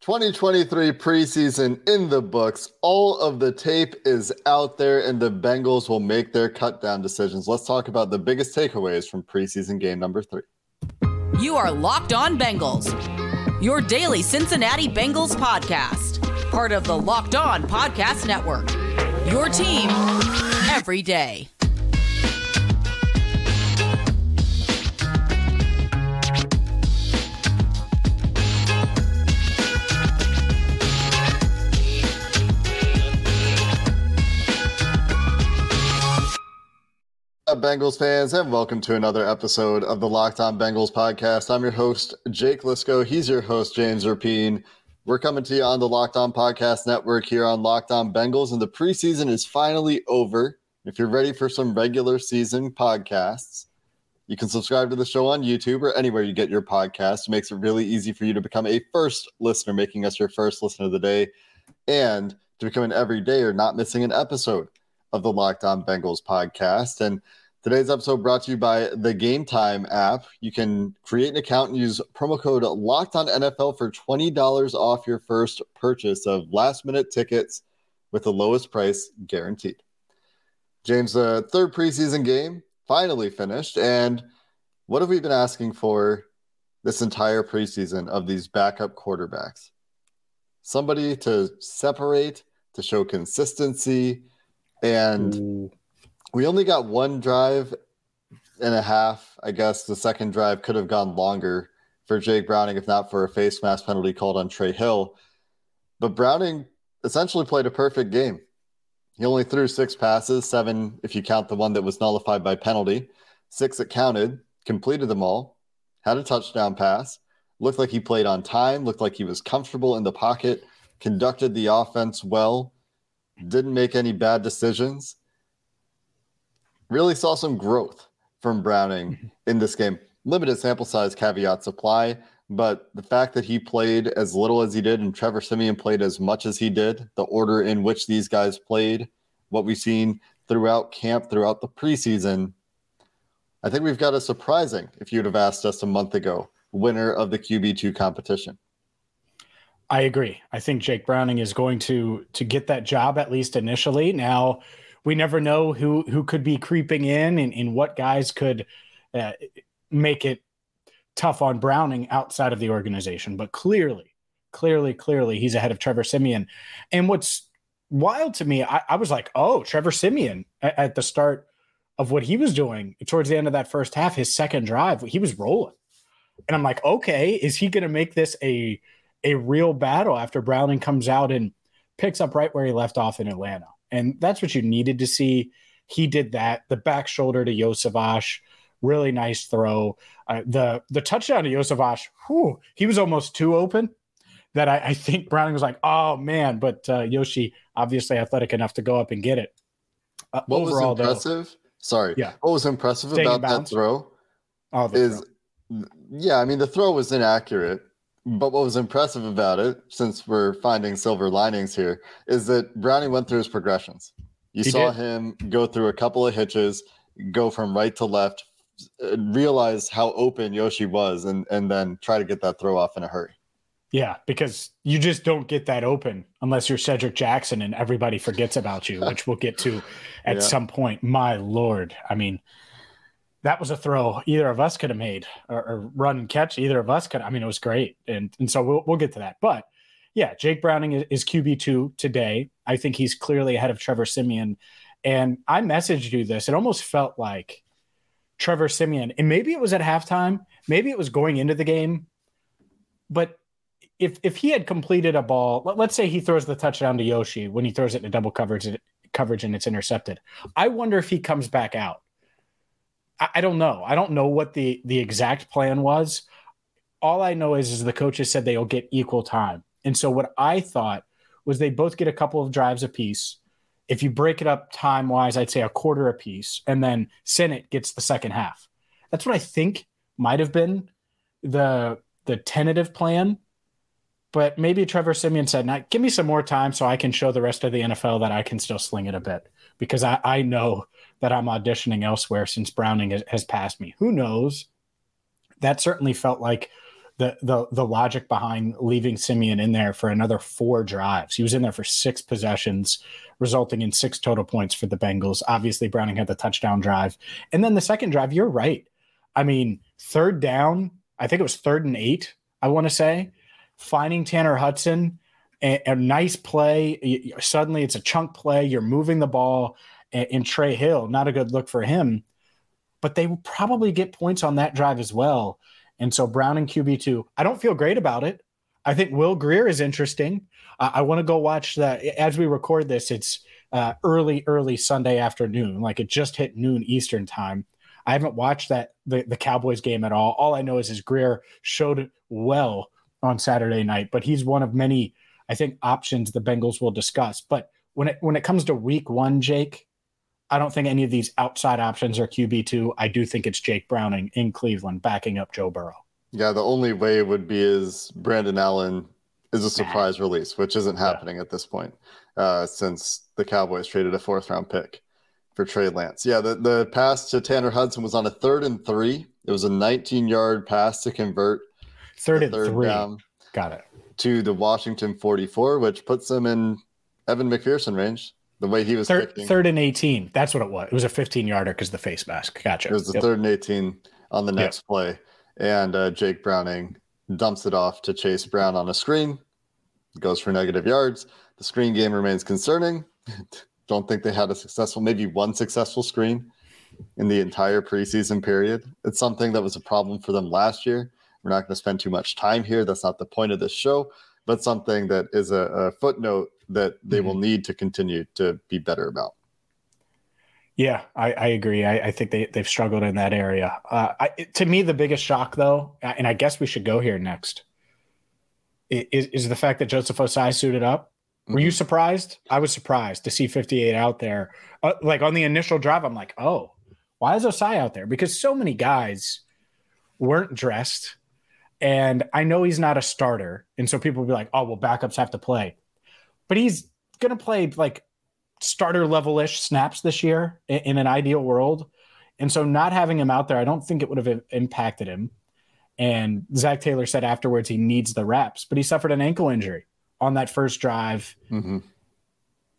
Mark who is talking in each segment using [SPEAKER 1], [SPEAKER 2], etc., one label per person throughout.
[SPEAKER 1] 2023 preseason in the books. All of the tape is out there, and the Bengals will make their cutdown decisions. Let's talk about the biggest takeaways from preseason game number three.
[SPEAKER 2] You are Locked On Bengals, your daily Cincinnati Bengals podcast, part of the Locked On Podcast Network. Your team every day.
[SPEAKER 1] Up, Bengals fans, and welcome to another episode of the Locked On Bengals podcast. I'm your host, Jake Liscow. He's your host, James Rapien. We're coming to you on the Locked On Podcast Network here on Locked On Bengals, and the preseason is finally over. If you're ready for some regular season podcasts, you can subscribe to the show on YouTube or anywhere you get your podcast. It makes it really easy for you to become a first listener, making us your first listener of the day, and to become an everyday or not missing an episode of the Locked On Bengals podcast. And Today's episode brought to you by the Game Time app. You can create an account and use promo code Locked On NFL for twenty dollars off your first purchase of last minute tickets with the lowest price guaranteed. James, the third preseason game finally finished, and what have we been asking for this entire preseason of these backup quarterbacks? Somebody to separate, to show consistency, and. Ooh we only got one drive and a half. I guess the second drive could have gone longer for Jake Browning if not for a face mask penalty called on Trey Hill. But Browning essentially played a perfect game. He only threw six passes, seven if you count the one that was nullified by penalty, six that counted, completed them all, had a touchdown pass, looked like he played on time, looked like he was comfortable in the pocket, conducted the offense well, didn't make any bad decisions really saw some growth from Browning mm-hmm. in this game. Limited sample size caveats apply, but the fact that he played as little as he did and Trevor Siemian played as much as he did, the order in which these guys played, what we've seen throughout camp, throughout the preseason, I think we've got a surprising, if you'd have asked us a month ago, winner of the QB2 competition.
[SPEAKER 3] I agree. I think Jake Browning is going to to get that job at least initially. Now, we never know who who could be creeping in and, and what guys could uh, make it tough on Browning outside of the organization. But clearly, clearly, clearly, he's ahead of Trevor Siemian. And what's wild to me, I, I was like, oh, Trevor Siemian at, at, the start of what he was doing towards the end of that first half, his second drive, he was rolling. And I'm like, okay, is he going to make this a a real battle after Browning comes out and picks up right where he left off in Atlanta? And that's what you needed to see. He did that. The back shoulder to Iosivas, really nice throw. Uh, the the touchdown to Iosivas, whew, he was almost too open. That I, I think Browning was like, oh man, but uh, Yoshi obviously athletic enough to go up and get it.
[SPEAKER 1] Uh, what overall, was impressive? Though, Sorry, yeah. What was impressive about that throw? Oh, is throw. yeah, I mean the throw was inaccurate, but what was impressive about it, since we're finding silver linings here, is that Brownie went through his progressions. You he saw did. him go through a couple of hitches, go from right to left, realize how open Yoshi was, and and then try to get that throw off in a hurry.
[SPEAKER 3] Yeah, because you just don't get that open unless you're Cedric Jackson and everybody forgets about you, which we'll get to at yeah. some point. My lord, I mean, that was a throw either of us could have made or, or, run and catch either of us could. I mean, it was great. And, and so we'll, we'll get to that. But yeah, Jake Browning is, is QB2 today. I think he's clearly ahead of Trevor Siemian. And I messaged you this. It almost felt like Trevor Siemian, and maybe it was at halftime, maybe it was going into the game. But if if he had completed a ball, let, us say he throws the touchdown to Yoshi when he throws it in double coverage coverage and it's intercepted. I wonder if he comes back out I, I don't know. I don't know what the the exact plan was. All I know is, is the coaches said they'll get equal time. And so what I thought was they both get a couple of drives apiece. if you break it up time wise, I'd say a quarter apiece, and then Sinnett gets the second half. That's what I think might have been the the tentative plan. But maybe Trevor Siemian said, "Now give me some more time so I can show the rest of the NFL that I can still sling it a bit." Because I, I know that I'm auditioning elsewhere since Browning has, has passed me. Who knows? That certainly felt like the the the logic behind leaving Siemian in there for another four drives. He was in there for six possessions, resulting in six total points for the Bengals. Obviously, Browning had the touchdown drive, and then the second drive. You're right. I mean, third down. I think it was third and eight. I want to say finding Tanner Hudson, a, a nice play. Suddenly, it's a chunk play. You're moving the ball, and Trey Hill. Not a good look for him, but they will probably get points on that drive as well and so Brown and QB2, I don't feel great about it. I think Will Grier is interesting. Uh, I want to go watch that as we record this. It's uh, early, early Sunday afternoon. Like it just hit noon Eastern time. I haven't watched that the, the Cowboys game at all. All I know is his Grier showed well on Saturday night, but he's one of many, I think, options the Bengals will discuss. But when it when it comes to week one, Jake, I don't think any of these outside options are QB2. I do think it's Jake Browning in Cleveland backing up Joe Burrow.
[SPEAKER 1] Yeah, the only way it would be is Brandon Allen is a surprise nah. release, which isn't happening yeah. at this point uh, since the Cowboys traded a fourth round pick for Trey Lance. Yeah, the, the pass to Tanner Hudson was on a third and three. It was a 19 yard pass to convert.
[SPEAKER 3] Third and third three. Down Got it.
[SPEAKER 1] To the Washington 44, which puts them in Evan McPherson range the way he was
[SPEAKER 3] third, third and 18. That's what it was. It was a 15 yarder because the face mask. Gotcha.
[SPEAKER 1] It was the yep. third and 18 on the next yep. play. And uh, Jake Browning dumps it off to Chase Brown on a screen, goes for negative yards. The screen game remains concerning. Don't think they had a successful, maybe one successful screen in the entire preseason period. It's something that was a problem for them last year. We're not going to spend too much time here. That's not the point of this show, but something that is a, a footnote that they mm-hmm. will need to continue to be better about.
[SPEAKER 3] Yeah, I, I agree. I, I, think they, they've struggled in that area. Uh, I, to me, the biggest shock, though, and I guess we should go here next, is, is the fact that Joseph Ossai suited up. Were mm-hmm. you surprised? I was surprised to see 58 out there. Uh, like on the initial drive, I'm like, oh, why is Ossai out there? Because so many guys weren't dressed. And I know he's not a starter. And so people will be like, oh, well, backups have to play but he's going to play like starter level ish snaps this year in, in, an ideal world. And so not having him out there, I don't think it would have impacted him. And Zac Taylor said afterwards he needs the reps, but he suffered an ankle injury on that first drive. Mm-hmm.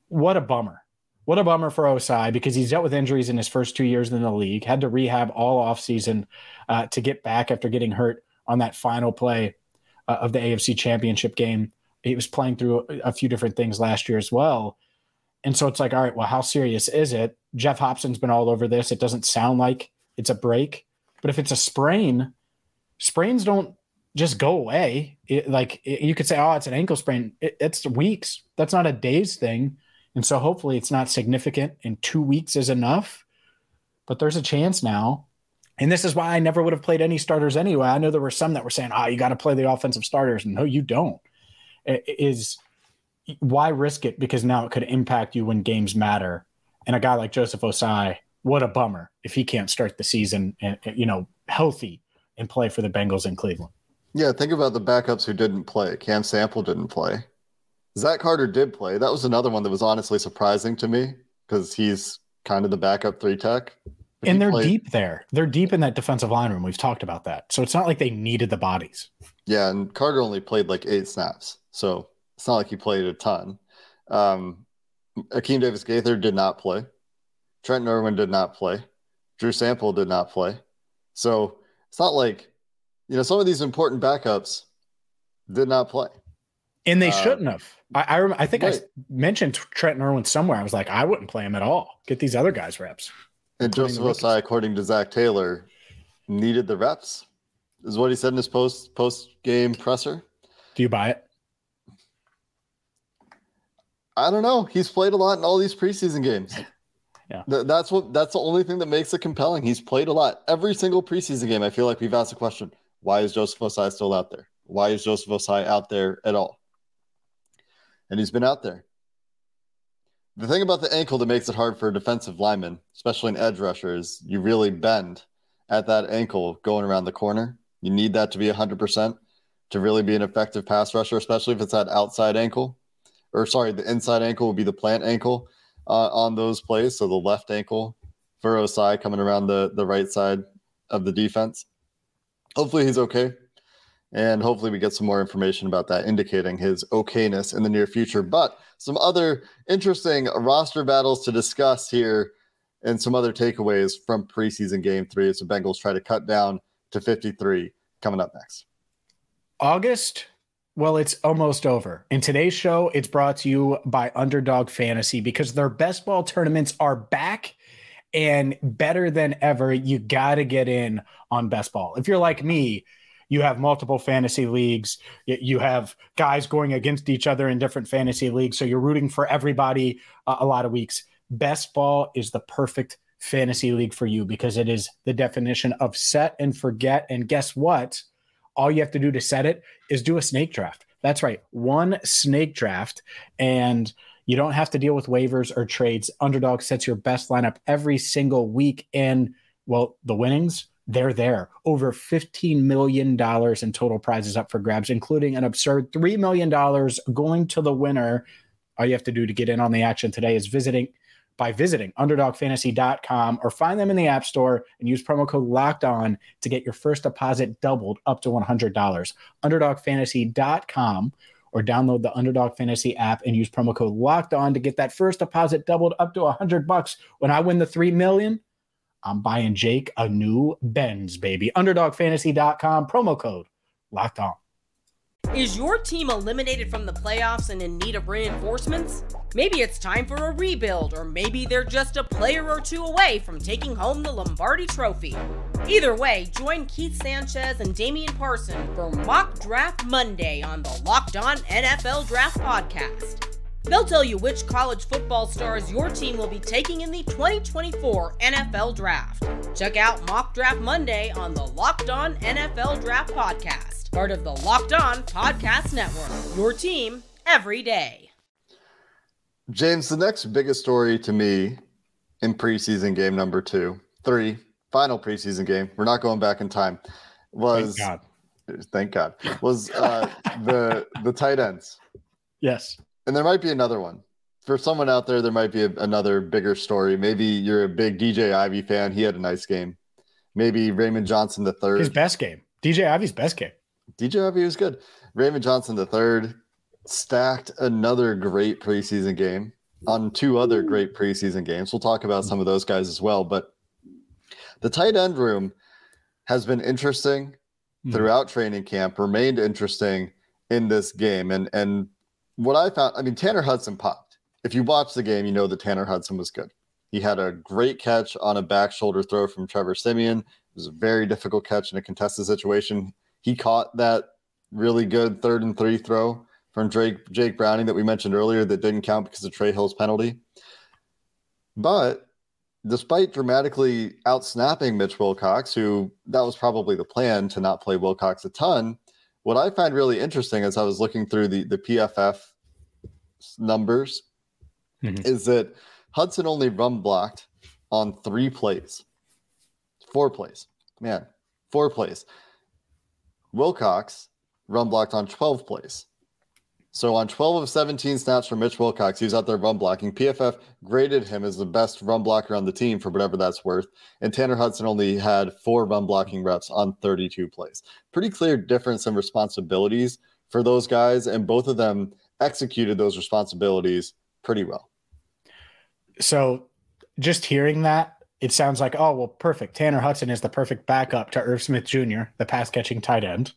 [SPEAKER 3] What a bummer. What a bummer for Ossai because he's dealt with injuries in his first two years in the league, had to rehab all offseason uh, to get back after getting hurt on that final play uh, of the AFC championship game he was playing through a few different things last year as well. And so it's like, all right, well, how serious is it? Geoff Hobson's been all over this. It doesn't sound like it's a break, but if it's a sprain, sprains don't just go away. It, like it, you could say, oh, it's an ankle sprain. It, it's weeks. That's not a days thing. And so hopefully it's not significant and two weeks is enough. But there's a chance now. And this is why I never would have played any starters anyway. I know there were some that were saying, oh, you got to play the offensive starters. No, you don't is why risk it because now it could impact you when games matter. And a guy like Joseph Ossai, what a bummer if he can't start the season and you know healthy and play for the Bengals in Cleveland.
[SPEAKER 1] Yeah, think about the backups who didn't play. Cam Sample didn't play. Zach Carter did play. That was another one that was honestly surprising to me because he's kind of the backup three tech.
[SPEAKER 3] And they're played... deep there. They're deep in that defensive line room. We've talked about that. So it's not like they needed the bodies.
[SPEAKER 1] Yeah, and Carter only played like eight snaps. So it's not like he played a ton. Um, Akeem Davis Gaither did not play. Trent Irwin did not play. Drew Sample did not play. So it's not like, you know, some of these important backups did not play.
[SPEAKER 3] And they uh, shouldn't have. I I, I think right. I mentioned Trent Irwin somewhere. I was like, I wouldn't play him at all. Get these other guys reps.
[SPEAKER 1] And Joseph Ossai, according to Zac Taylor, needed the reps. Is what he said in his post post game presser.
[SPEAKER 3] Do you buy it?
[SPEAKER 1] I don't know. He's played a lot in all these preseason games.
[SPEAKER 3] Yeah.
[SPEAKER 1] Th- that's what that's the only thing that makes it compelling. He's played a lot. Every single preseason game, I feel like we've asked the question, why is Joseph Ossai still out there? Why is Joseph Ossai out there at all? And he's been out there. The thing about the ankle that makes it hard for a defensive lineman, especially an edge rusher, is you really bend at that ankle going around the corner. You need that to be 100% to really be an effective pass rusher, especially if it's that outside ankle. Or, sorry, the inside ankle would be the plant ankle uh, on those plays. So the left ankle for Ossai coming around the, the right side of the defense. Hopefully he's okay. And hopefully we get some more information about that, indicating his okayness in the near future. But some other interesting roster battles to discuss here and some other takeaways from preseason game three as the Bengals try to cut down to 53 coming up next.
[SPEAKER 3] August well, it's almost over. In today's show, it's brought to you by Underdog Fantasy because their best ball tournaments are back and better than ever. You got to get in on best ball. If you're like me, you have multiple fantasy leagues. You have guys going against each other in different fantasy leagues. So you're rooting for everybody uh, a lot of weeks. Best ball is the perfect fantasy league for you because it is the definition of set and forget. And guess what? All you have to do to set it is do a snake draft. That's right, one snake draft. And you don't have to deal with waivers or trades. Underdog sets your best lineup every single week. And well, the winnings, they're there. Over $15 million in total prizes up for grabs, including an absurd $3 million going to the winner. All you have to do to get in on the action today is visiting by visiting underdogfantasy.com or find them in the App Store and use promo code locked on to get your first deposit doubled up to $100. Underdogfantasy.com or download the Underdog Fantasy app and use promo code locked on to get that first deposit doubled up to 100 bucks. When I win the 3 million, I'm buying Jake a new Benz, baby. Underdogfantasy.com, promo code locked on.
[SPEAKER 4] Is your team eliminated from the playoffs and in need of reinforcements? Maybe it's time for a rebuild, or maybe they're just a player or two away from taking home the Lombardi Trophy. Either way, join Keith Sanchez and Damian Parson for Mock Draft Monday on the Locked On NFL Draft Podcast. They'll tell you which college football stars your team will be taking in the 2024 NFL Draft. Check out Mock Draft Monday on the Locked On NFL Draft Podcast, part of the Locked On Podcast Network. Your team every day.
[SPEAKER 1] James, the next biggest story to me in preseason game number two, three, final preseason game, we're not going back in time, was thank God, thank God was uh, the the tight ends.
[SPEAKER 3] Yes.
[SPEAKER 1] And there might be another one. For someone out there, there might be a, another bigger story. Maybe you're a big DJ Ivey fan. He had a nice game. Maybe Raymond Johnson the third.
[SPEAKER 3] His best game. DJ Ivey's best game.
[SPEAKER 1] DJ Ivey was good. Raymond Johnson the third stacked another great preseason game on two other great preseason games. We'll talk about some of those guys as well. But the tight end room has been interesting hmm. throughout training camp, remained interesting in this game. And and what I found, I mean, Tanner Hudson popped. If you watch the game, you know that Tanner Hudson was good. He had a great catch on a back shoulder throw from Trevor Siemian. It was a very difficult catch in a contested situation. He caught that really good third and three throw from Drake Jake Browning that we mentioned earlier that didn't count because of Trey Hill's penalty. But despite dramatically outsnapping Mitch Wilcox, who that was probably the plan to not play Wilcox a ton, what I find really interesting as I was looking through the, the PFF numbers mm-hmm. is that Hudson only run blocked on three plays, four plays. Man, four plays. Wilcox run blocked on 12 plays. So on 12 of 17 snaps for Mitch Wilcox, he was out there run blocking. PFF graded him as the best run blocker on the team for whatever that's worth. And Tanner Hudson only had four run blocking reps on 32 plays. Pretty clear difference in responsibilities for those guys, and both of them executed those responsibilities pretty well.
[SPEAKER 3] So just hearing that, it sounds like, oh, well, perfect. Tanner Hudson is the perfect backup to Irv Smith Jr., the pass catching tight end.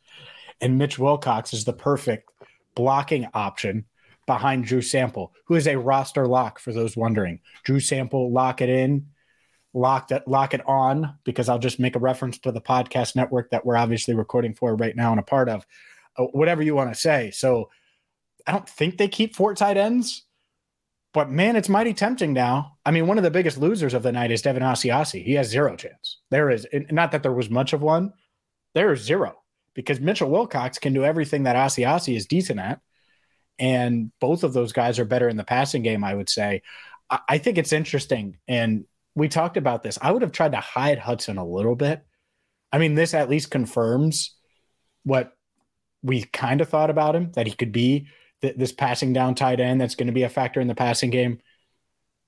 [SPEAKER 3] And Mitch Wilcox is the perfect blocking option behind Drew Sample, who is a roster lock for those wondering. Drew Sample, lock it in, lock it, lock it on, because I'll just make a reference to the podcast network that we're obviously recording for right now and a part of. Uh, whatever you want to say. So I don't think they keep four tight ends, but man, it's mighty tempting now. I mean, one of the biggest losers of the night is Devin Asiasi. He has zero chance. There is not that there was much of one. There is zero because Mitchell Wilcox can do everything that Asiasi is decent at. and both of those guys are better in the passing game, I would say. I, I think it's interesting. And we talked about this. I would have tried to hide Hudson a little bit. I mean, this at least confirms what we kind of thought about him that he could be th- this passing down tight end that's going to be a factor in the passing game.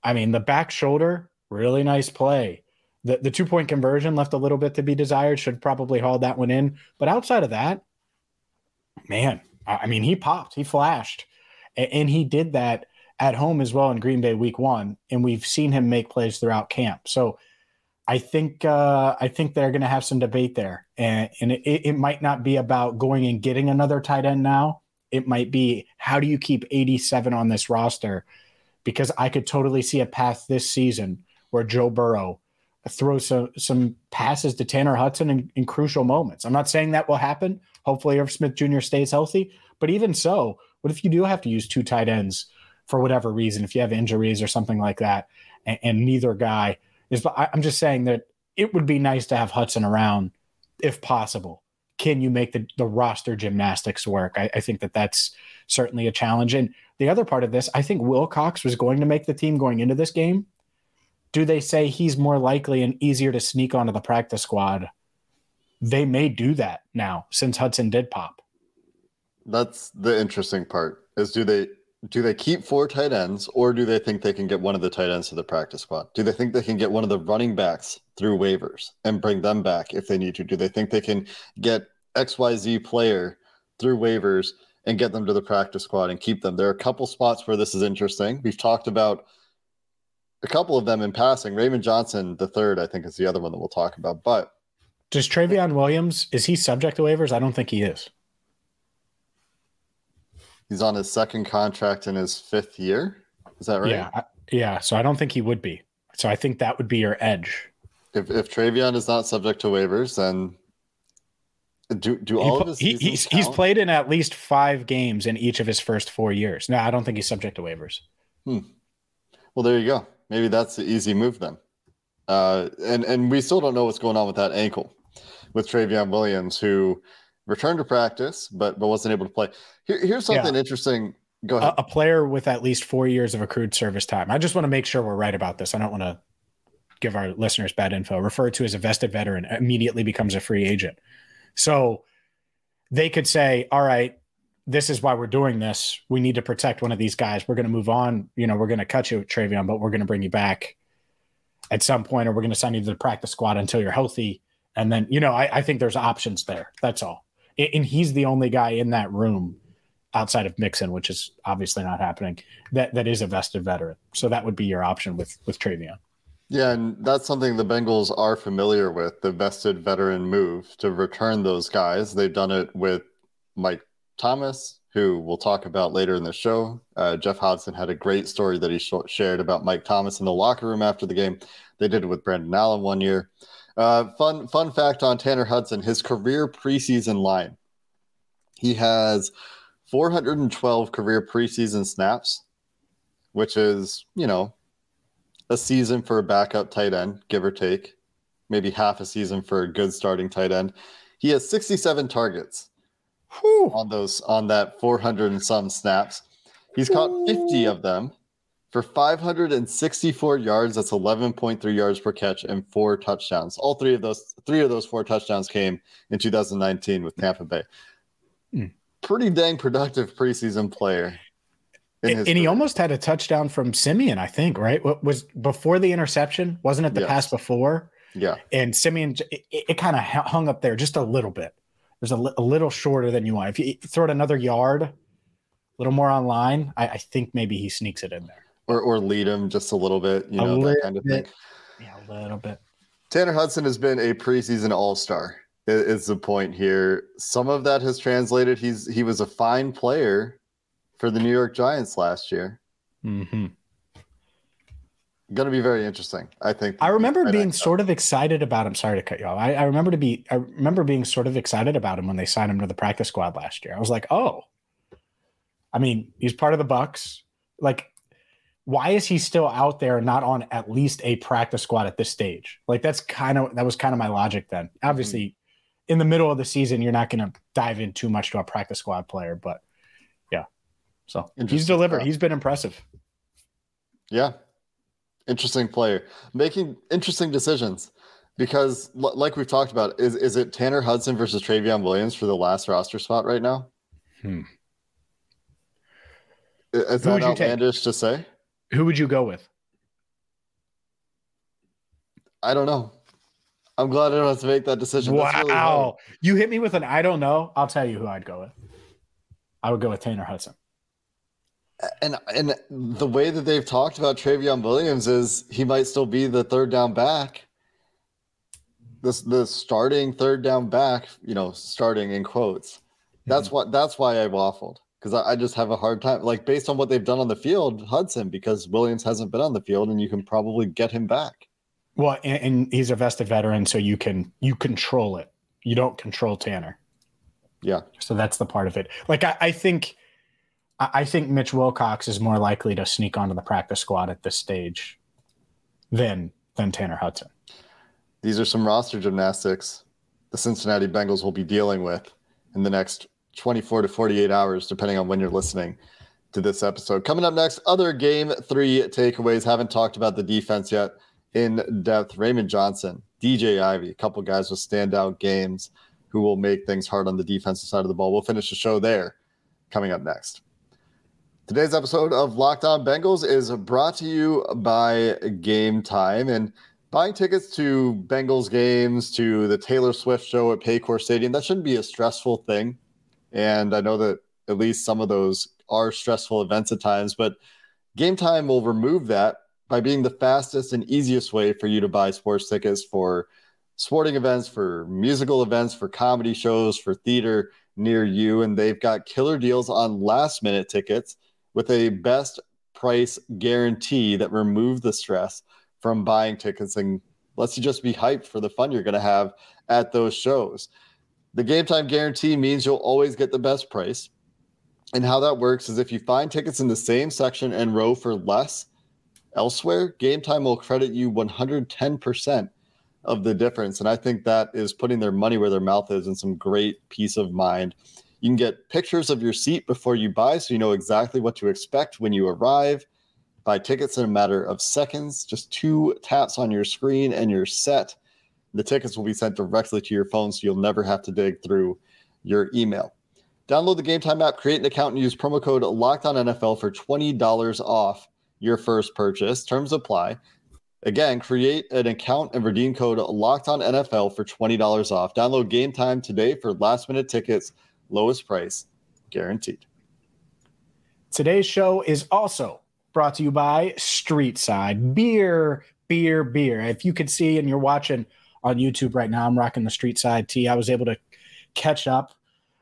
[SPEAKER 3] I mean, the back shoulder, really nice play. The, the two point conversion left a little bit to be desired. Should probably haul that one in. But outside of that, man, I mean, he popped, he flashed, and he did that at home as well in Green Bay Week One, and we've seen him make plays throughout camp. So I think uh, I think they're going to have some debate there, and, and it, it might not be about going and getting another tight end now. It might be how do you keep 87 on this roster? Because I could totally see a path this season where Joe Burrow throws some some passes to Tanner Hudson in, in crucial moments. I'm not saying that will happen. Hopefully, Irv Smith Jr. stays healthy. But even so, what if you do have to use two tight ends for whatever reason, if you have injuries or something like that, and, and neither guy is? I'm just saying that it would be nice to have Hudson around if possible. Can you make the, the roster gymnastics work? I, I think that that's certainly a challenge. And the other part of this, I think Wilcox was going to make the team going into this game. Do they say he's more likely and easier to sneak onto the practice squad they may do that now since Hudson did pop.
[SPEAKER 1] That's the interesting part. Is do they do they keep four tight ends or do they think they can get one of the tight ends to the practice squad? Do they think they can get one of the running backs through waivers and bring them back if they need to? Do they think they can get XYZ player through waivers and get them to the practice squad and keep them? There are a couple spots where this is interesting. We've talked about a couple of them in passing. Raymond Johnson, the third, I think, is the other one that we'll talk about. But
[SPEAKER 3] does Trayveon Williams is he subject to waivers? I don't think he is.
[SPEAKER 1] He's on his second contract in his fifth year. Is that right?
[SPEAKER 3] Yeah, yeah. So I don't think he would be. So I think that would be your edge.
[SPEAKER 1] If if Trayveon is not subject to waivers, then do do all
[SPEAKER 3] he,
[SPEAKER 1] of his
[SPEAKER 3] he, he's count? he's played in at least five games in each of his first four years. No, I don't think he's subject to waivers.
[SPEAKER 1] Hmm. Well, there you go. Maybe that's the easy move then. Uh, and and we still don't know what's going on with that ankle with Trayveon Williams, who returned to practice but but wasn't able to play. Here, here's something yeah. interesting. Go ahead.
[SPEAKER 3] A, a, player with at least four years of accrued service time. I just want to make sure we're right about this. I don't want to give our listeners bad info. Referred to as a vested veteran immediately becomes a free agent. So they could say, "All right, this is why we're doing this. We need to protect one of these guys. We're going to move on. You know, we're going to cut you, Trayveon, but we're going to bring you back." at some point, or we're going to send you to the practice squad until you're healthy. And then, you know, I, I think there's options there. That's all. And he's the only guy in that room outside of Mixon, which is obviously not happening, that that is a vested veteran. So that would be your option with with Trayveon.
[SPEAKER 1] Yeah, and that's something the Bengals are familiar with, the vested veteran move to return those guys. They've done it with Mike Thomas, who we'll talk about later in the show. Uh, Geoff Hobson had a great story that he sh- shared about Mike Thomas in the locker room after the game. They did it with Brandon Allen one year. Uh, fun fun fact on Tanner Hudson: his career preseason line. He has 412 career preseason snaps, which is you know a season for a backup tight end, give or take, maybe half a season for a good starting tight end. He has 67 targets Whew. on those on that 400 and some snaps. He's caught 50 of them for 564 yards. That's 11.3 yards per catch and four touchdowns. All three of those three of those four touchdowns came in 2019 with Tampa Bay. Mm. Pretty dang productive preseason player.
[SPEAKER 3] And, and he almost had a touchdown from Siemian, I think, right? What was before the interception? Wasn't it the yes. pass before?
[SPEAKER 1] Yeah.
[SPEAKER 3] And Siemian, it, it kind of hung up there just a little bit. There's a, li- a little shorter than you want. If you throw it another yard, a little more online, I, I think maybe he sneaks it in there
[SPEAKER 1] or or lead him just a little bit, you know, that kind of bit. thing.
[SPEAKER 3] Yeah, a little bit.
[SPEAKER 1] Tanner Hudson has been a preseason All Star. Is the point here? Some of that has translated. He's he was a fine player for the New York Giants last year.
[SPEAKER 3] Mm-hmm.
[SPEAKER 1] Going to be very interesting. I think.
[SPEAKER 3] I remember being sort of excited about him. Sorry to cut you off. I, I remember to be. I remember being sort of excited about him when they signed him to the practice squad last year. I was like, oh. I mean, he's part of the Bucks. Like why is he still out there not on at least a practice squad at this stage? Like that's kind of that was kind of my logic then. Obviously, mm-hmm. in the middle of the season, you're not going to dive in too much to a practice squad player, but yeah. So he's delivered. He's been impressive.
[SPEAKER 1] Yeah. Interesting player. Making interesting decisions. Because l- like we've talked about, is is it Tanner Hudson versus Trayveon Williams for the last roster spot right now?
[SPEAKER 3] Hmm.
[SPEAKER 1] Is
[SPEAKER 3] Who
[SPEAKER 1] that
[SPEAKER 3] would you
[SPEAKER 1] outlandish to say?
[SPEAKER 3] Who would you go with?
[SPEAKER 1] I don't know. I'm glad I don't have to make that decision. That's really.
[SPEAKER 3] Wow. you hit me with an I don't know. I'll tell you who I'd go with. I would go with Tanner Hudson.
[SPEAKER 1] And and the way that they've talked about Trayveon Williams is he might still be the third down back. This the starting third down back, you know, starting in quotes. That's mm-hmm. what that's why I waffled. Because I, I just have a hard time, like based on what they've done on the field, Hudson, because Williams hasn't been on the field and you can probably get him back.
[SPEAKER 3] Well, and, and he's a vested veteran, so you can you control it. You don't control Tanner.
[SPEAKER 1] Yeah.
[SPEAKER 3] So that's the part of it. Like I, I think I think Mitch Wilcox is more likely to sneak onto the practice squad at this stage than than Tanner Hudson.
[SPEAKER 1] These are some roster gymnastics the Cincinnati Bengals will be dealing with in the next 24 to 48 hours, depending on when you're listening to this episode. Coming up next, other game three takeaways. Haven't talked about the defense yet in depth. Raymond Johnson, DJ Ivey, a couple guys with standout games who will make things hard on the defensive side of the ball. We'll finish the show there coming up next. Today's episode of Locked On Bengals is brought to you by Game Time. And buying tickets to Bengals games, to the Taylor Swift show at Paycor Stadium, that shouldn't be a stressful thing. And I know that at least some of those are stressful events at times, but Game Time will remove that by being the fastest and easiest way for you to buy sports tickets for sporting events, for musical events, for comedy shows, for theater near you. And they've got killer deals on last minute tickets with a best price guarantee that remove the stress from buying tickets and lets you just be hyped for the fun you're going to have at those shows. The game time guarantee means you'll always get the best price. And how that works is if you find tickets in the same section and row for less elsewhere, game time will credit you 110% of the difference. And I think that is putting their money where their mouth is and some great peace of mind. You can get pictures of your seat before you buy so you know exactly what to expect when you arrive. Buy tickets in a matter of seconds, just two taps on your screen and you're set. The tickets will be sent directly to your phone so you'll never have to dig through your email. Download the Game Time app, create an account, and use promo code Locked On NFL for $20 off your first purchase. Terms apply. Again, create an account and redeem code Locked On NFL for $20 off. Download Game Time today for last minute tickets, lowest price guaranteed.
[SPEAKER 3] Today's show is also brought to you by Street Side Beer, beer, beer. If you could see and you're watching on YouTube right now, I'm rocking the Street Side tee. I was able to catch up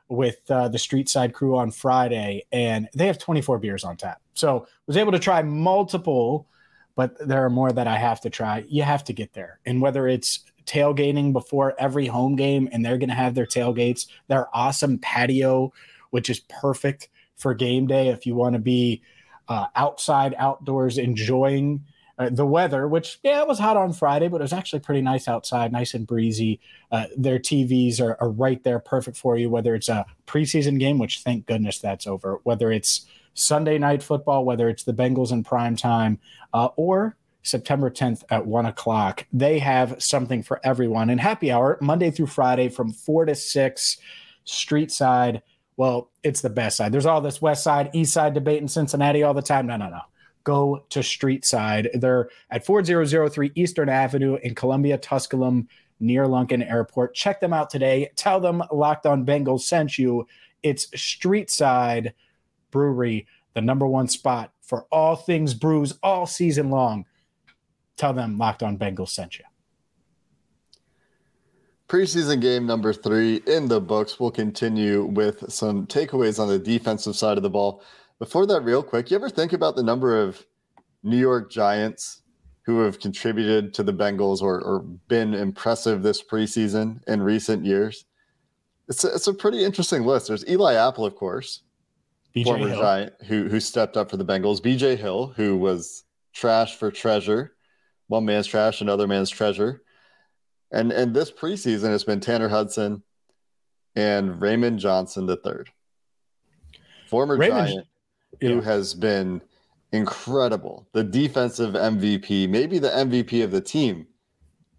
[SPEAKER 3] with uh, the Street Side crew on Friday, and they have 24 beers on tap. So was able to try multiple, but there are more that I have to try. You have to get there, and whether it's tailgating before every home game, and they're going to have their tailgates, their awesome patio, which is perfect for game day if you want to be uh, outside, outdoors, enjoying uh, the weather, which, yeah, it was hot on Friday, but it was actually pretty nice outside, nice and breezy. Uh, their TVs are, are right there, perfect for you, whether it's a preseason game, which thank goodness that's over, whether it's Sunday night football, whether it's the Bengals in prime time, uh, or September 10th at one o'clock. They have something for everyone. And happy hour, Monday through Friday from four to six, street side. Well, it's the best side. There's all this west side, east side debate in Cincinnati all the time. No, no, no. Go to street side. They're at 4003 Eastern Avenue in Columbia, Tusculum, near Lunken Airport. Check them out today. Tell them Locked On Bengals sent you. It's street side brewery, the number one spot for all things brews all season long. Tell them Locked On Bengals sent you.
[SPEAKER 1] Preseason game number three in the books. We'll continue with some takeaways on the defensive side of the ball. Before that, real quick, you ever think about the number of New York Giants who have contributed to the Bengals or, or been impressive this preseason in recent years? It's a, it's a pretty interesting list. There's Eli Apple, of course,
[SPEAKER 3] BJ
[SPEAKER 1] former
[SPEAKER 3] Hill.
[SPEAKER 1] Giant who who stepped up for the Bengals. BJ Hill, who was trash for treasure, one man's trash, another man's treasure. And and this preseason has been Tanner Hudson and Raymond Johnson the third. Former
[SPEAKER 3] Raymond-
[SPEAKER 1] Giant who has been incredible, the defensive MVP, maybe the MVP of the team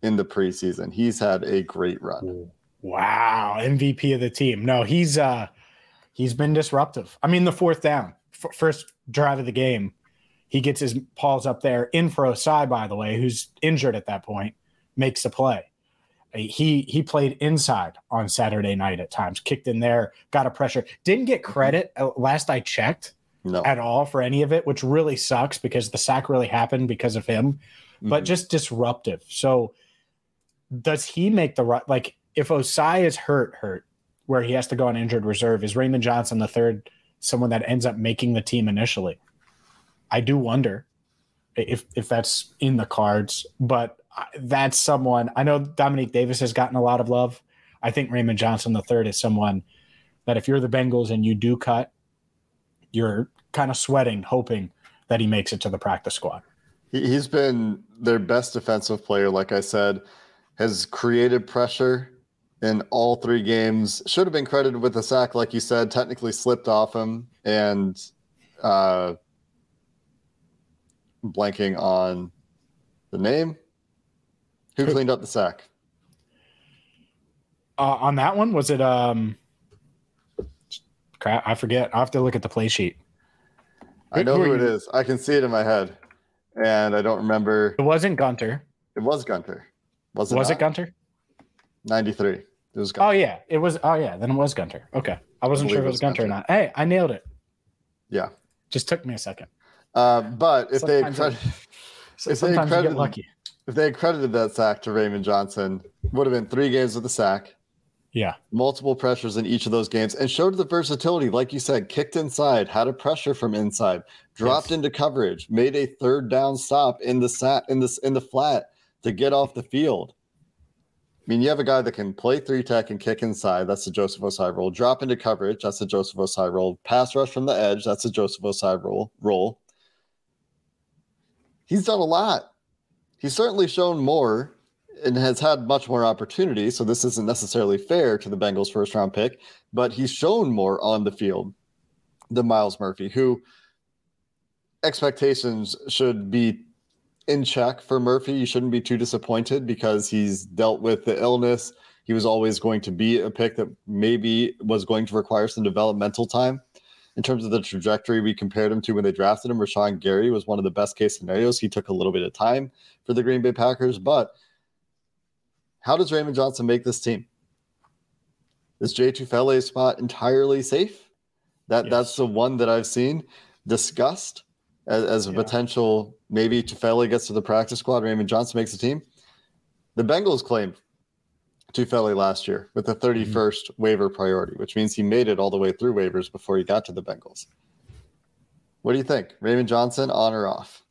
[SPEAKER 1] in the preseason. He's had a great run.
[SPEAKER 3] Wow, MVP of the team. No, he's uh he's been disruptive. I mean, the fourth down, f- first drive of the game, he gets his paws up there in for Ossai, by the way, who's injured at that point, makes the play. He he played inside on Saturday night at times, kicked in there, got a pressure, didn't get credit. uh, Last I checked,
[SPEAKER 1] No.
[SPEAKER 3] at all for any of it, which really sucks because the sack really happened because of him, but
[SPEAKER 1] Mhm.
[SPEAKER 3] just disruptive. So does he make the right like if Ossai is hurt, hurt, where he has to go on injured reserve, is Raymond Johnson the third someone that ends up making the team initially? I do wonder if if that's in the cards, but that's someone I know Domenique Davis has gotten a lot of love. I think Raymond Johnson the third is someone that if you're the Bengals and you do cut, you're kind of sweating, hoping that he makes it to the practice squad.
[SPEAKER 1] He- He's been their best defensive player, like I said, has created pressure in all three games. Should have been credited with a sack, like you said, technically slipped off him and uh, blanking on the name. Who cleaned up the sack?
[SPEAKER 3] Uh, on that one, was it um crap? I forget. I have to look at the play sheet.
[SPEAKER 1] I know
[SPEAKER 3] who
[SPEAKER 1] it
[SPEAKER 3] you-
[SPEAKER 1] is. I can see it in my head, and I don't remember.
[SPEAKER 3] It wasn't Gunter.
[SPEAKER 1] It was Gunter. Was it?
[SPEAKER 3] Was it? Gunter?
[SPEAKER 1] Ninety-three. It was Gunter.
[SPEAKER 3] Oh yeah, it was. Oh yeah, then it was Gunter. Okay, I wasn't sure if it was
[SPEAKER 1] was
[SPEAKER 3] Gunter or not. Hey, I nailed it.
[SPEAKER 1] Yeah.
[SPEAKER 3] Just took me a second.
[SPEAKER 1] Uh, but if they
[SPEAKER 3] So
[SPEAKER 1] If they
[SPEAKER 3] sometimes you get
[SPEAKER 1] credited-
[SPEAKER 3] lucky.
[SPEAKER 1] if they had credited that sack to Raymond Johnson, would have been three games with a sack,
[SPEAKER 3] Yeah,
[SPEAKER 1] multiple pressures in each of those games, and showed the versatility. Like you said, kicked inside, had a pressure from inside, dropped
[SPEAKER 3] Yes.
[SPEAKER 1] into coverage, made a third down stop in the sat in this in the flat to get off the field. I mean, you have a guy that can play three tech and kick inside. That's the Joseph Ossai role. Drop into coverage. That's the Joseph Ossai role. Pass rush from the edge. That's the Joseph Ossai role. Role. He's done a lot. He's certainly shown more and has had much more opportunity. So this isn't necessarily fair to the Bengals' first round pick, but he's shown more on the field than Myles Murphy, who expectations should be in check for Murphy. You shouldn't be too disappointed because he's dealt with the illness. He was always going to be a pick that maybe was going to require some developmental time. In terms of the trajectory we compared him to when they drafted him, Rashan Gary was one of the best case scenarios. He took a little bit of time for the Green Bay Packers, but how does Raymond Johnson make this team? Is Jay Tufele's spot entirely safe? That
[SPEAKER 3] Yes.
[SPEAKER 1] that's the one that I've seen discussed as, as a
[SPEAKER 3] Yeah.
[SPEAKER 1] potential. Maybe Tufele gets to the practice squad. Raymond Johnson makes the team. The Bengals Tufele last year with the 31st waiver priority, which means he made it all the way through waivers before he got to the Bengals. What do you think? Raymond Johnson on or off?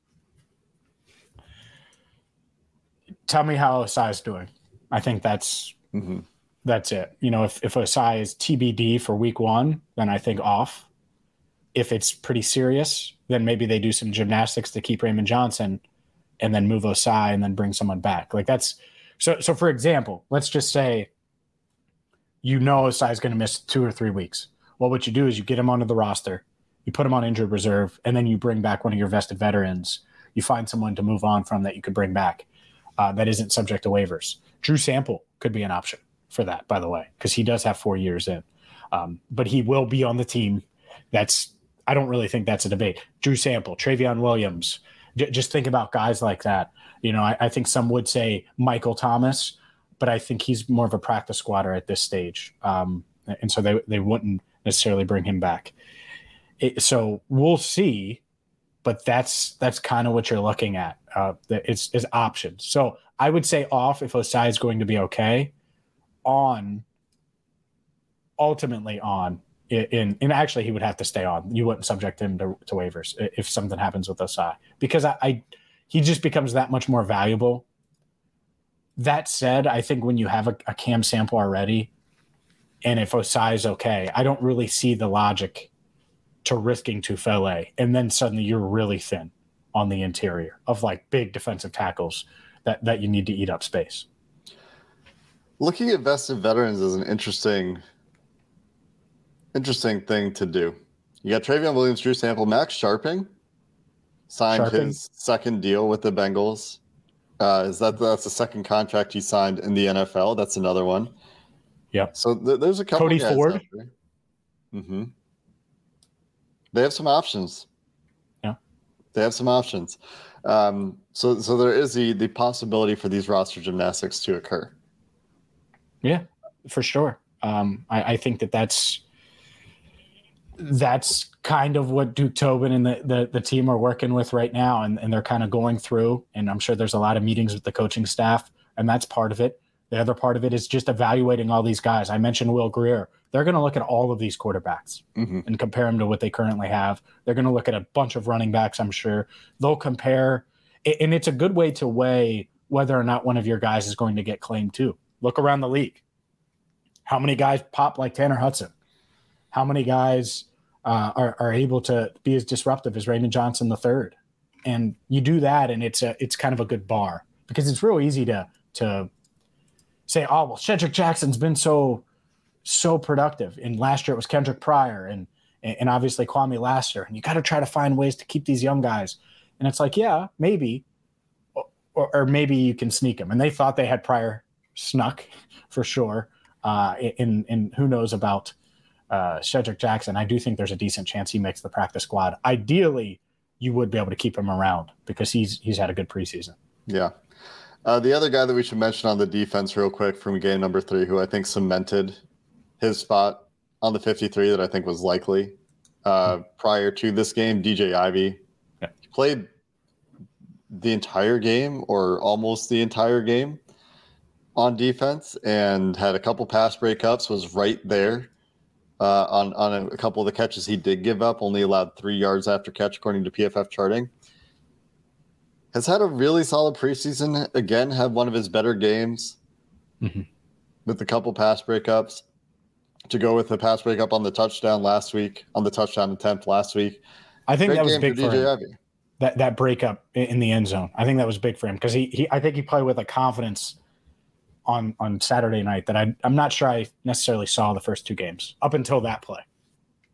[SPEAKER 3] tell me how Ossai is doing. I think that's
[SPEAKER 1] hmm
[SPEAKER 3] that's it. You know, if if Ossai is TBD for week one, then I think off. If it's pretty serious, then maybe they do some gymnastics to keep Raymond Johnson and then move Ossai and then bring someone back. Like that's so so for example, let's just say you know Ossai is going to miss two or three weeks. Well, what you do is you get him onto the roster, you put him on injured reserve, and then you bring back one of your vested veterans. You find someone to move on from that you could bring back uh, that isn't subject to waivers. Drew Sample could be an option for that, by the way, because he does have four years in. Um, but he will be on the team. That's I don't really think that's a debate. Drew Sample, Trayveon Williams. J- just think about guys like that. You know, I, I think some would say Michael Thomas, but I think he's more of a practice squatter at this stage, um, and so they they wouldn't necessarily bring him back. It, so we'll see, but that's that's kind of what you're looking at. Uh, it's is options. So I would say off if Ossai is going to be okay. On, ultimately on in and actually he would have to stay on. You wouldn't subject him to, to waivers if something happens with Ossai because I, I he just becomes that much more valuable. That said, I think when you have a, a cam sample already, and if Ossai is okay, I don't really see the logic to risking Tufele, and then suddenly you're really thin on the interior of like big defensive tackles that that you need to eat up space.
[SPEAKER 1] Looking at vested veterans is an interesting, interesting thing to do. You got Trayveon Williams, Drew Sample, Max Scharping signed
[SPEAKER 3] Scharping.
[SPEAKER 1] his second deal with the Bengals. Uh, is that that's the second contract he signed in the NFL? That's another one.
[SPEAKER 3] Yeah.
[SPEAKER 1] So th- there's a couple
[SPEAKER 3] Cody Ford.
[SPEAKER 1] Mm-hmm. They have some options.
[SPEAKER 3] Yeah.
[SPEAKER 1] They have some options. Um, so so there is the the possibility for these roster gymnastics to occur.
[SPEAKER 3] Yeah, for sure. Um, I, I think that that's that's kind of what Duke Tobin and the, the, the team are working with right now, and, and they're kind of going through. And I'm sure there's a lot of meetings with the coaching staff, and that's part of it. The other part of it is just evaluating all these guys. I mentioned Will Grier. They're going to look at all of these quarterbacks
[SPEAKER 1] Mm-hmm.
[SPEAKER 3] and compare them to what they currently have. They're going to look at a bunch of running backs, I'm sure. They'll compare, and it's a good way to weigh whether or not one of your guys is going to get claimed too. Look around the league. How many guys pop like Tanner Hudson? How many guys uh, are, are able to be as disruptive as Raymond Johnson III? And you do that, and it's a it's kind of a good bar because it's real easy to to say, oh well, Shedrick Jackson's been so so productive. And last year it was Kendric Pryor and and obviously Kwamie Lassiter. And you got to try to find ways to keep these young guys. And it's like, yeah, maybe, or, or maybe you can sneak them. And they thought they had Pryor snuck for sure. Uh, and and who knows about uh, Shedrick Jackson? I do think there's a decent chance he makes the practice squad. Ideally, you would be able to keep him around because he's he's had a good preseason.
[SPEAKER 1] Yeah. Uh, the other guy that we should mention on the defense, real quick, from game number three, who I think cemented his spot on the 53 that I think was likely uh, prior to this game, DJ Ivey.
[SPEAKER 3] Yeah.
[SPEAKER 1] He played the entire game or almost the entire game on defense and had a couple pass breakups, was right there uh, on, on a couple of the catches he did give up, only allowed three yards after catch, according to PFF charting has had a really solid preseason. Again, had one of his better games
[SPEAKER 3] Mhm.
[SPEAKER 1] with a couple pass breakups. To go with the pass breakup on the touchdown last week, on the touchdown attempt last week.
[SPEAKER 3] I think
[SPEAKER 1] Great
[SPEAKER 3] that was big
[SPEAKER 1] for
[SPEAKER 3] for
[SPEAKER 1] DJ
[SPEAKER 3] him.
[SPEAKER 1] Ivey.
[SPEAKER 3] that that breakup in the end zone. I think that was big for him because he, he I think he played with a confidence on on Saturday night that I I'm not sure I necessarily saw the first two games up until that play.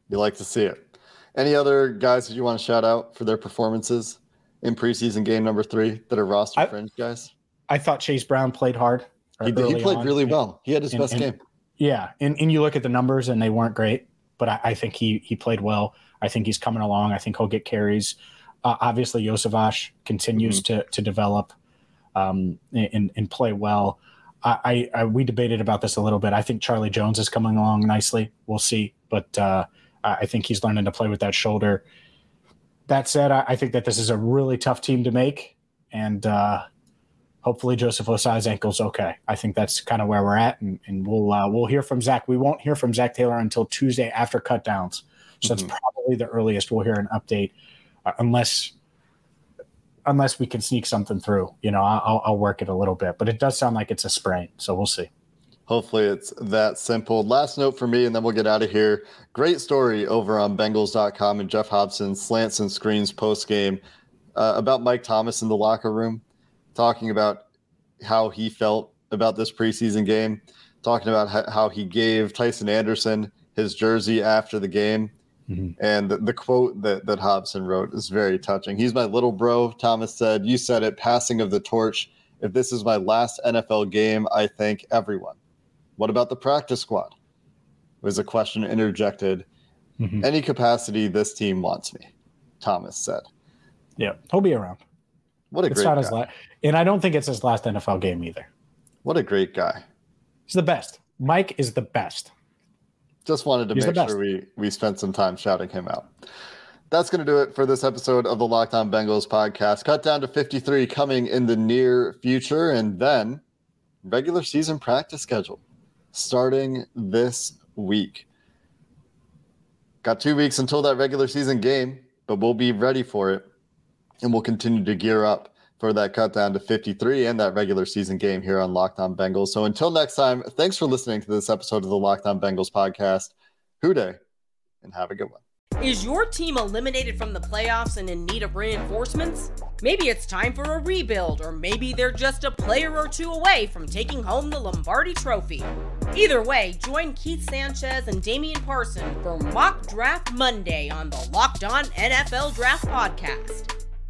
[SPEAKER 1] You like to see it. Any other guys that you want to shout out for their performances in preseason game number three that are roster
[SPEAKER 3] I-
[SPEAKER 1] fringe guys?
[SPEAKER 3] I thought Chase Brown played hard.
[SPEAKER 1] He, did, he played really well. He had his
[SPEAKER 3] And-
[SPEAKER 1] best
[SPEAKER 3] and-
[SPEAKER 1] game.
[SPEAKER 3] Yeah, and, and you look at the numbers and they weren't great, but I, I think he he played well. I think he's coming along. I think he'll get carries. Uh, obviously, Yosavash continues to to develop um, and and play well. I, I, I we debated about this a little bit. I think Charlie Jones is coming along nicely. We'll see, but uh, I think he's learning to play with that shoulder. That said, I, I think that this is a really tough team to make, and uh, hopefully Joseph Ossai's ankle's okay. I think that's kind of where we're at, and, and we'll uh, we'll hear from Zac. We won't hear from Zac Taylor until Tuesday after cut downs, so that's probably the earliest we'll hear an update, uh, unless unless we can sneak something through. You know, I'll, I'll work it a little bit, but it does sound like it's a sprain, so we'll see.
[SPEAKER 1] Hopefully it's that simple. Last note for me, and then we'll get out of here. Great story over on Bengals.com and Geoff Hobson slants and screens post game uh, about Mike Thomas in the locker room, talking about how he felt about this preseason game, talking about how he gave Tycen Anderson his jersey after the game.
[SPEAKER 3] Mhm.
[SPEAKER 1] And the, the quote that, that Hobson wrote is very touching. He's my little bro. Thomas said, You said it, passing of the torch. If this is my last NFL game, I thank everyone. What about the practice squad? Was a question interjected.
[SPEAKER 3] Mhm.
[SPEAKER 1] Any capacity this team wants me, Thomas said.
[SPEAKER 3] Yeah, he'll be around.
[SPEAKER 1] What a
[SPEAKER 3] It's
[SPEAKER 1] great
[SPEAKER 3] not
[SPEAKER 1] guy.
[SPEAKER 3] his last, and I don't think it's his last NFL game either.
[SPEAKER 1] what a great guy.
[SPEAKER 3] He's the best. Mike is the best.
[SPEAKER 1] Just wanted to
[SPEAKER 3] He's
[SPEAKER 1] make sure we, we spent some time shouting him out. That's going to do it for this episode of the Locked On Bengals podcast. Cut down to 53 coming in the near future, and then regular season practice schedule starting this week. Got two weeks until that regular season game, but we'll be ready for it, and we'll continue to gear up for that cut down to 53 and that regular season game here on Locked On Bengals. So until next time, thanks for listening to this episode of the Locked On Bengals podcast. Who Dey, and have a good one.
[SPEAKER 4] Is your team eliminated from the playoffs and in need of reinforcements? Maybe it's time for a rebuild, or maybe they're just a player or two away from taking home the Lombardi Trophy. Either way, join Keith Sanchez and Damian Parson for Mock Draft Monday on the Locked On NFL Draft Podcast.